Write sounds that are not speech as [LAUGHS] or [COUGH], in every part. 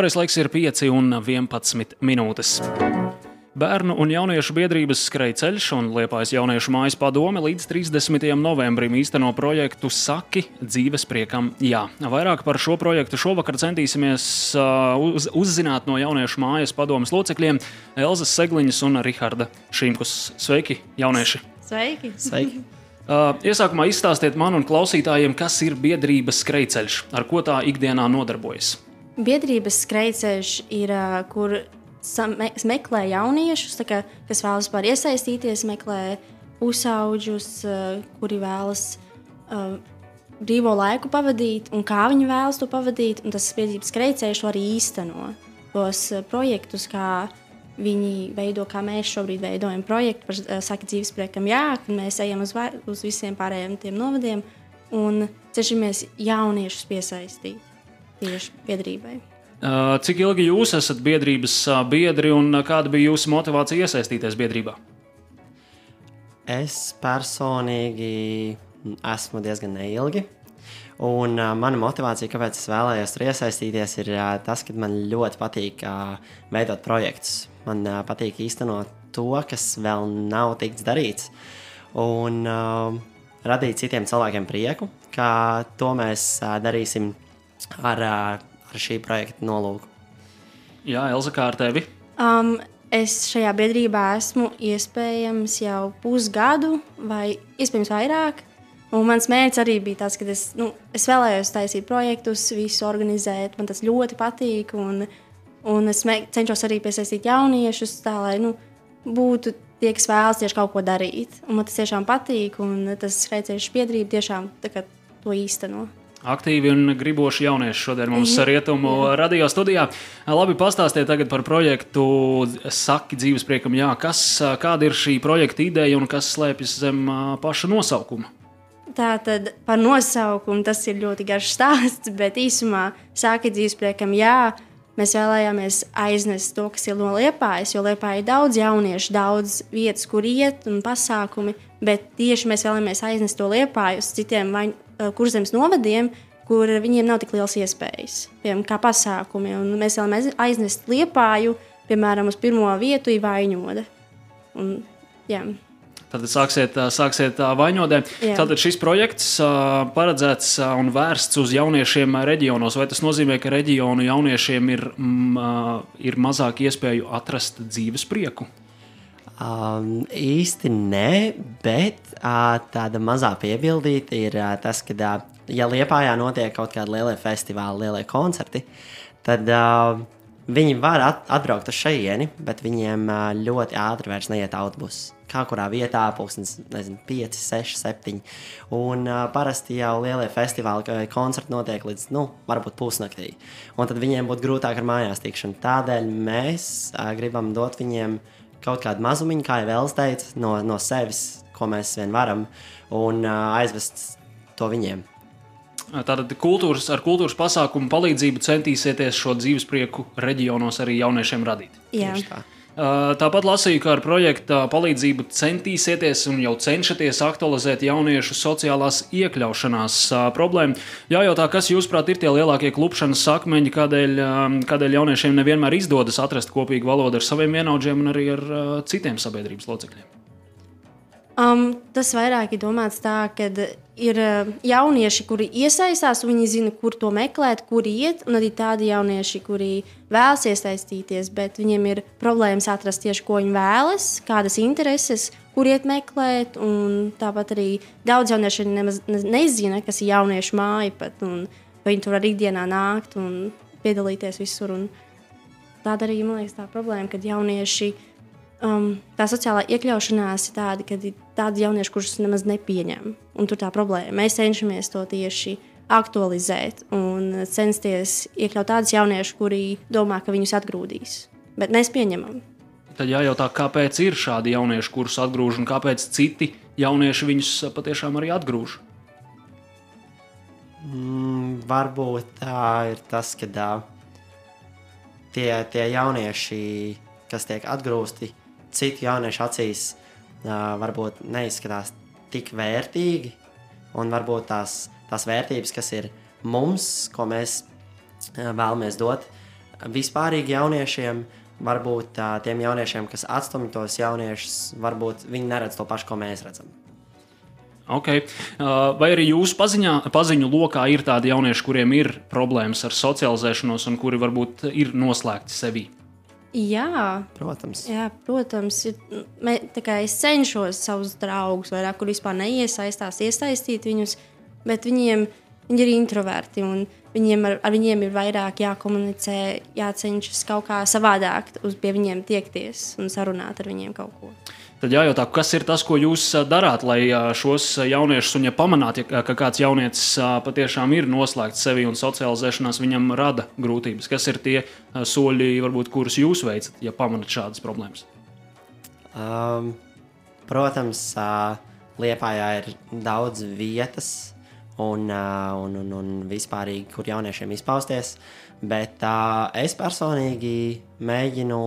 Pareizais laiks ir 5 un 11 minūtes. Bērnu un jauniešu biedrības skrejceļš un Liepājas jauniešu mājas padome līdz 30. novembrim īsteno projektu Saki dzīves priekam jā. Vairāk par šo projektu šovakar centīsimies uz, uzzināt no jauniešu mājas padomas locekļiem Elzas Segliņas un Riharda Šimkus. Sveiki, jaunieši! Sveiki! Sveiki. Uh, iesākumā izstāstiet man un klausītājiem, kas ir biedrības skrejceļš, ar ko tā ikdienā nodarbojas. Biedrības skrejceļš ir, kur meklē jauniešus, kā, kas vēlas vispār iesaistīties, meklē pusauģus, kuri vēlas uh, brīvo laiku pavadīt un kā viņi vēlas to pavadīt. Tas biedrības skrejceļš arī īsteno tos projektus, kā viņi veido, kā mēs šobrīd veidojam projektu par uh, Saka dzīves priekam, jā, kad mēs ejam uz, uz visiem pārējiem tiem novadiem un cenšamies jauniešus piesaistīt tieši biedrībai. Uh, Cik ilgi jūs esat biedrības uh, biedri un uh, kāda bija jūsu motivācija iesaistīties biedrībā? Es personīgi esmu diezgan neilgi. Un uh, mana motivācija, kāpēc es vēlējos tur iesaistīties, ir uh, tas, ka man ļoti patīk uh, veidot projektus. Man uh, patīk īstenot to, kas vēl nav tikts darīts. Un uh, radīt citiem cilvēkiem prieku, kā to mēs uh, darīsim ar, ar šī projekta nolūku. Jā, Elza, kā ar tevi? Um, es šajā biedrībā esmu iespējams jau pusgadu vai iespējams vairāk. Un mans mērķis arī bija tas, ka es, nu, es vēlējos taisīt projektus, visu organizēt. Man tas ļoti patīk. Un, un es cenšos arī piesaistīt jauniešus, tā lai nu, būtu tie, kas vēlas tieši kaut ko darīt. Un man tas tiešām patīk. Un tas skrejceļš biedrība tiešām tā to īsteno. Aktīvi un griboši jaunieši šodien mums ir rietumu radio studijā. Labi, pastāstiet tagad par projektu Saki dzīves priekam. Jā, kas, kāda ir šī projekta ideja un kas slēpjas zem paša nosaukuma? Tātad par nosaukumu tas ir ļoti garš stāsts, [LAUGHS] bet īsumā sākot dzīves priekam, jā, mēs vēlējāmies aiznest to, kas ir no liepājas, jo liepā ir daudz jauniešu, daudz vietas, kur iet un pasākumi, bet tieši mēs vēlamies aiznest to liepāju uz citiem vai, eh, kurzemes novadiem, kur viņiem nav tik liels iespējas, piemēram, kā pasākumi. Un mēs vēlamies aiznest liepāju, piemēram, uz pirmo vietu Ivaiņoda. Un, jā. Tad sāksiet, sāksiet ā, vaņodē. Jā. Tātad šis projekts paredzēts un vērsts uz jauniešiem reģionos. Vai tas nozīmē, ka reģionu jauniešiem ir, ir mazāk iespēju atrast dzīves prieku? Um, īsti nē, bet uh, tāda mazā piebildīte ir uh, tas, ka, uh, ja Lietpājā notiek kaut kādi lielie festivāli, lielie koncerti, tad uh, viņi var at atbraukt uz šejieni, bet viņiem uh, ļoti ātri vairs neiet autobuss. Kā kurā vietā, pūkstens, nezinu, 5, 6, 7. Un uh, parasti jau lielie festivāli, koncerti notiek līdz, nu, varbūt pusnaktī. Un tad viņiem būtu grūtāk ar mājās tikšanu. Tādēļ mēs uh, gribam dot viņiem kaut kādu mazumiņu, kā jau Vēls teica, no, no sevis, ko mēs vien varam, un uh, aizvest to viņiem. Tātad kultūras, ar kultūras pasākumu palīdzību centīsieties šo dzīves prieku reģionos arī jauniešiem radīt. Jā. Tieši tā. Tāpat lasīju, ka ar projekta palīdzību centīsieties un jau cenšaties aktualizēt jauniešu sociālās iekļaušanās problēmu. Jājautā, kas jūsuprāt ir tie lielākie klupšanas sakmeņi, kādēļ, kādēļ jauniešiem nevienmēr izdodas atrast kopīgu valodu ar saviem vienaudžiem un arī ar citiem sabiedrības locekļiem? Um, tas vairāk ir domāts tā, ka ir uh, jaunieši, kuri iesaistās, viņi zina, kur to meklēt, kur iet, un arī tādi jaunieši, kuri vēlas iesaistīties, bet viņiem ir problēmas atrast tieši, ko viņi vēlas, kādas intereses, kur iet meklēt. Tāpat arī daudz jauniešu arī nemaz ne- nezina, kas ir jauniešu māja pat, un viņi tur var ikdienā nākt un piedalīties visur. Un tāda arī man liekas tā problēma, kad jaunieši um, tā sociālā iekļaušanās ir tāda, ka ir tādi jaunieši, kurus nemaz nepieņem. Un tur tā problēma. Mēs cenšamies to tieši aktualizēt un censties iekļaut tādus jauniešus, kuri domā, ka viņus atgrūdīs. Bet mēs pieņemam. Tad jājautā, kāpēc ir šādi jaunieši, kurus atgrūž, un kāpēc citi jaunieši viņus uh, patiešām arī atgrūž. Mm, varbūt tā ir tas, ka tā, tie, tie jaunieši, kas tiek atgrūsti, citu jauniešu acīs, ā, varbūt neizskatās tik vērtīgi. Un varbūt tās, tās vērtības, kas ir mums, ko mēs vēlamies dot, vispārīgi jauniešiem, varbūt tiem jauniešiem, kas atstumj tos jauniešus, varbūt viņi neredz to pašu, ko mēs redzam. Okay. Vai arī jūsu paziņā, paziņu lokā ir tādi jaunieši, kuriem ir problēmas ar socializēšanos un kuri varbūt ir noslēgti sevi? Jā, Protams. jā, protams. Ir, mē, es cenšos savus draugus, vairāk, kur vispār neiesaistās, iesaistīt viņus, bet viņiem viņi ir introverti. Viņiem ar, ar viņiem ir vairāk jākomunicē, jācenšas kaut kā savādāk uz pie viņiem tiekties un sarunāt ar viņiem kaut ko. Tad jājautā, kas ir tas, ko jūs darāt, lai šos jauniešus, un ja pamanāt, ja, ka kāds jaunietis patiešām ir noslēgts sevi un socializēšanās viņam rada grūtības, kas ir tie soļi, varbūt, kurus jūs veicat, ja pamanāt šādas problēmas? Um, protams, Liepājā ir daudz vietas un, un, un, un vispārīgi, kur jauniešiem izpausties. Bet uh, es personīgi mēģinu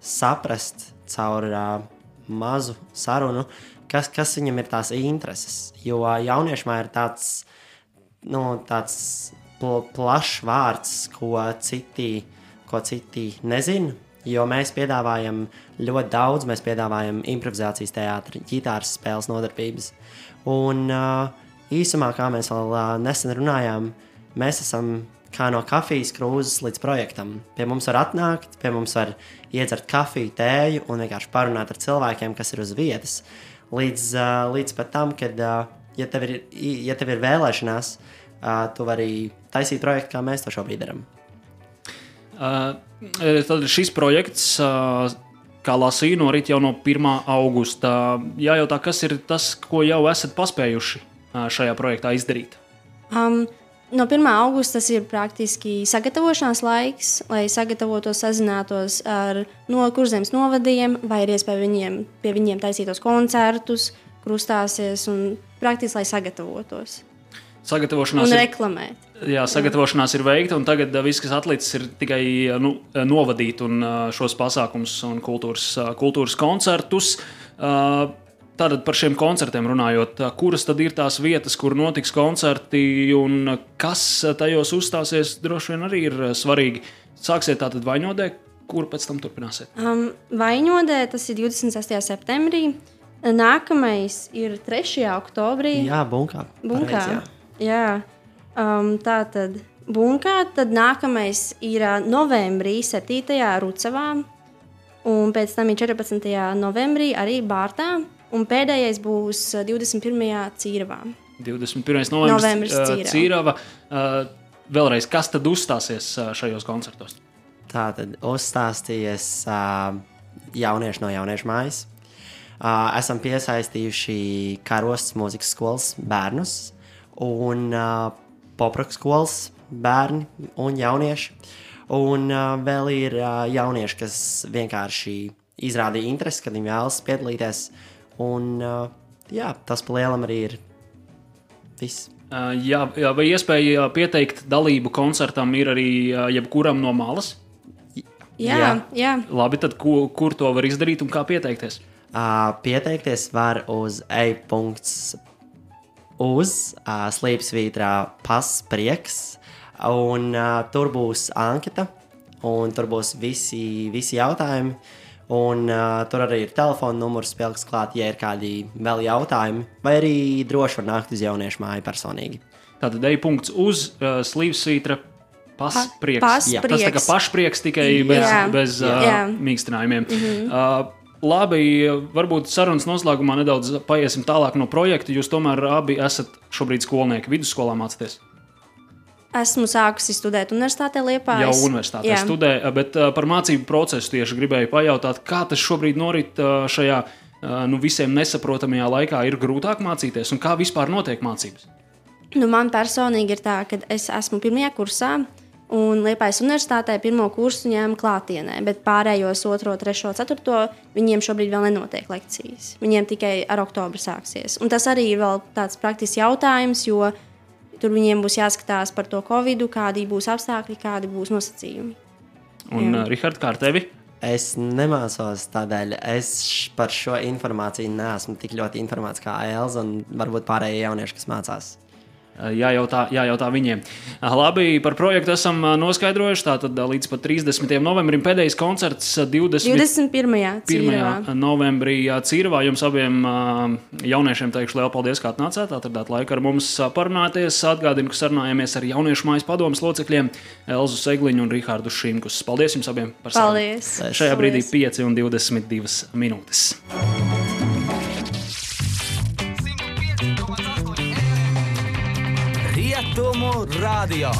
saprast caur uh, mazu sarunu, kas, kas viņam ir tās intereses. Jo jauniešiem ir tāds, nu, tāds pl plašs vārds, ko citi, ko citi nezina. Jo mēs piedāvājam ļoti daudz, mēs piedāvājam improvizācijas teātris, ģitāras spēles, nodarbības. Un uh, īsumā, kā mēs vēl uh, nesen runājām, mēs esam kā no kafijas krūzes līdz projektam. Pie mums var atnākt, pie mums var iedzert kafiju, tēju un vienkārši parunāt ar cilvēkiem, kas ir uz vietas. Līdz, uh, līdz pat tam, kad, uh, ja tev ir, ja tev ir vēlēšanās, uh, tu vari taisīt projektu, kā mēs to šobrīd darām. Uh, tad šis projekts, uh, kā lasīju, norit jau no 1. augusta. Jājautā, kas ir tas, ko jau esat paspējuši uh, šajā projektā izdarīt? Um, no 1. augusta tas ir praktiski sagatavošanās laiks, lai sagatavotos, sazinātos ar no kurzemes novadiem, vai ir iespēja viņiem, pie viņiem taisītos koncertus, kur uzstāsies un praktiski, lai sagatavotos Sagatavošanās un ir, reklamēt. jā, sagatavošanās ir veikta, un tagad uh, viss, kas atlicis, ir tikai uh, nu, novadīt un, šos pasākumus un kultūras, kultūras koncertus. Uh, Tātad par šiem koncertiem runājot, uh, kuras tad ir tās vietas, kur notiks koncerti un uh, kas uh, tajos uzstāsies, droši vien arī ir uh, svarīgi. Sāksiet tātad vainodē, kur pēc tam turpināsiet. Um, Vainodē tas ir 26. septembrī. Nākamais ir 3. oktobrī. Jā, bunkā. Bunkā. Pareizi, jā. Jā, um, tā tad bunkā. Tad nākamais ir ā, novembrī, 7. Rucavā. Un pēc tam ir 14. novembrī arī Bārtā. Un pēdējais būs ā, 21. Cīravā. 21. novembris, Novembris uh, Cīrava. Uh, Vēlreiz, kas tad uzstāsies uh, šajos koncertos? Tā tad uzstāstījies uh, jaunieši no jauniešu mājas. Uh, esam piesaistījuši karostas mūzikas skolas bērnus un uh, popraka skolas bērni un jaunieši. Un uh, vēl ir uh, jaunieši, kas vienkārši izrādīja interesi, kad viņi vēlas piedalīties. Un uh, jā, tas pa lielam arī ir viss. Uh, jā, jā, vai iespēja pieteikt dalību koncertam ir arī uh, jebkuram no malas? Jā, Jā. jā. Labi, tad ko, kur to var izdarīt un kā pieteikties? Uh, pieteikties var uz e-punkts uz uh, slīpsvītrā pasprieks, un uh, tur būs anketa, un tur būs visi, visi jautājumi, un uh, tur arī ir telefona numurs pielikts klāt, ja ir kādi vēl jautājumi, vai arī droši var nākt uz jauniešu māju personīgi. Tātad ej punkts uz uh, slīpsvītra pasprieks. Pa- Jā, tas tā kā pasprieks. pašprieks tikai bez, Jā. bez uh, Jā. mīkstinājumiem. Mm -hmm. uh, Labi, varbūt sarunas noslēgumā nedaudz paiesim tālāk no projekta. Jūs tomēr abi esat šobrīd skolnieki, vidusskolā mācāties. Esmu sākusi studēt universitātē Liepā. Jau universitātē studē, bet uh, par mācību procesu tieši gribēju pajautāt, kā tas šobrīd norit uh, šajā uh, nu, visiem nesaprotamajā laikā. Ir grūtāk mācīties un kā vispār notiek mācības? Nu, man personīgi ir tā, ka es esmu pirmajā kursā. Un Liepājas universitātē pirmo kursu ņēmu klātienē, bet pārējos 2, 3, 4. viņiem šobrīd vēl nenotiek lekcijas. Viņiem tikai ar oktobru sāksies. Un tas arī ir tāds praktisks jautājums, jo tur viņiem būs jāskatās par to covid, kādi būs apstākļi, kādi būs nosacījumi. Un, uh, Rihard, kā ar tevi? Es nemācos tādēļ, es par šo informāciju neesmu tik ļoti informēts kā Elza un varbūt pārējie jaunieši, kas mācās. Jājautā, jājautā viņiem. Labi, par projektu esam noskaidrojuši. Tātad līdz 30. novembrim pēdējais koncerts 20. 21. 1. novembrī Cīrvā. Jums abiem jauniešiem teikšu lielu paldies, ka atnācāt, atradāt laiku ar mums parunāties. Atgādinu, ka sarunājamies ar jauniešu mājas padomus locekļiem Elzu Segliņu un Rihārdu Šimkus. Paldies jums abiem par sarunu. Paldies! Šajā brīdī 5 un 22 minūtes. Radio.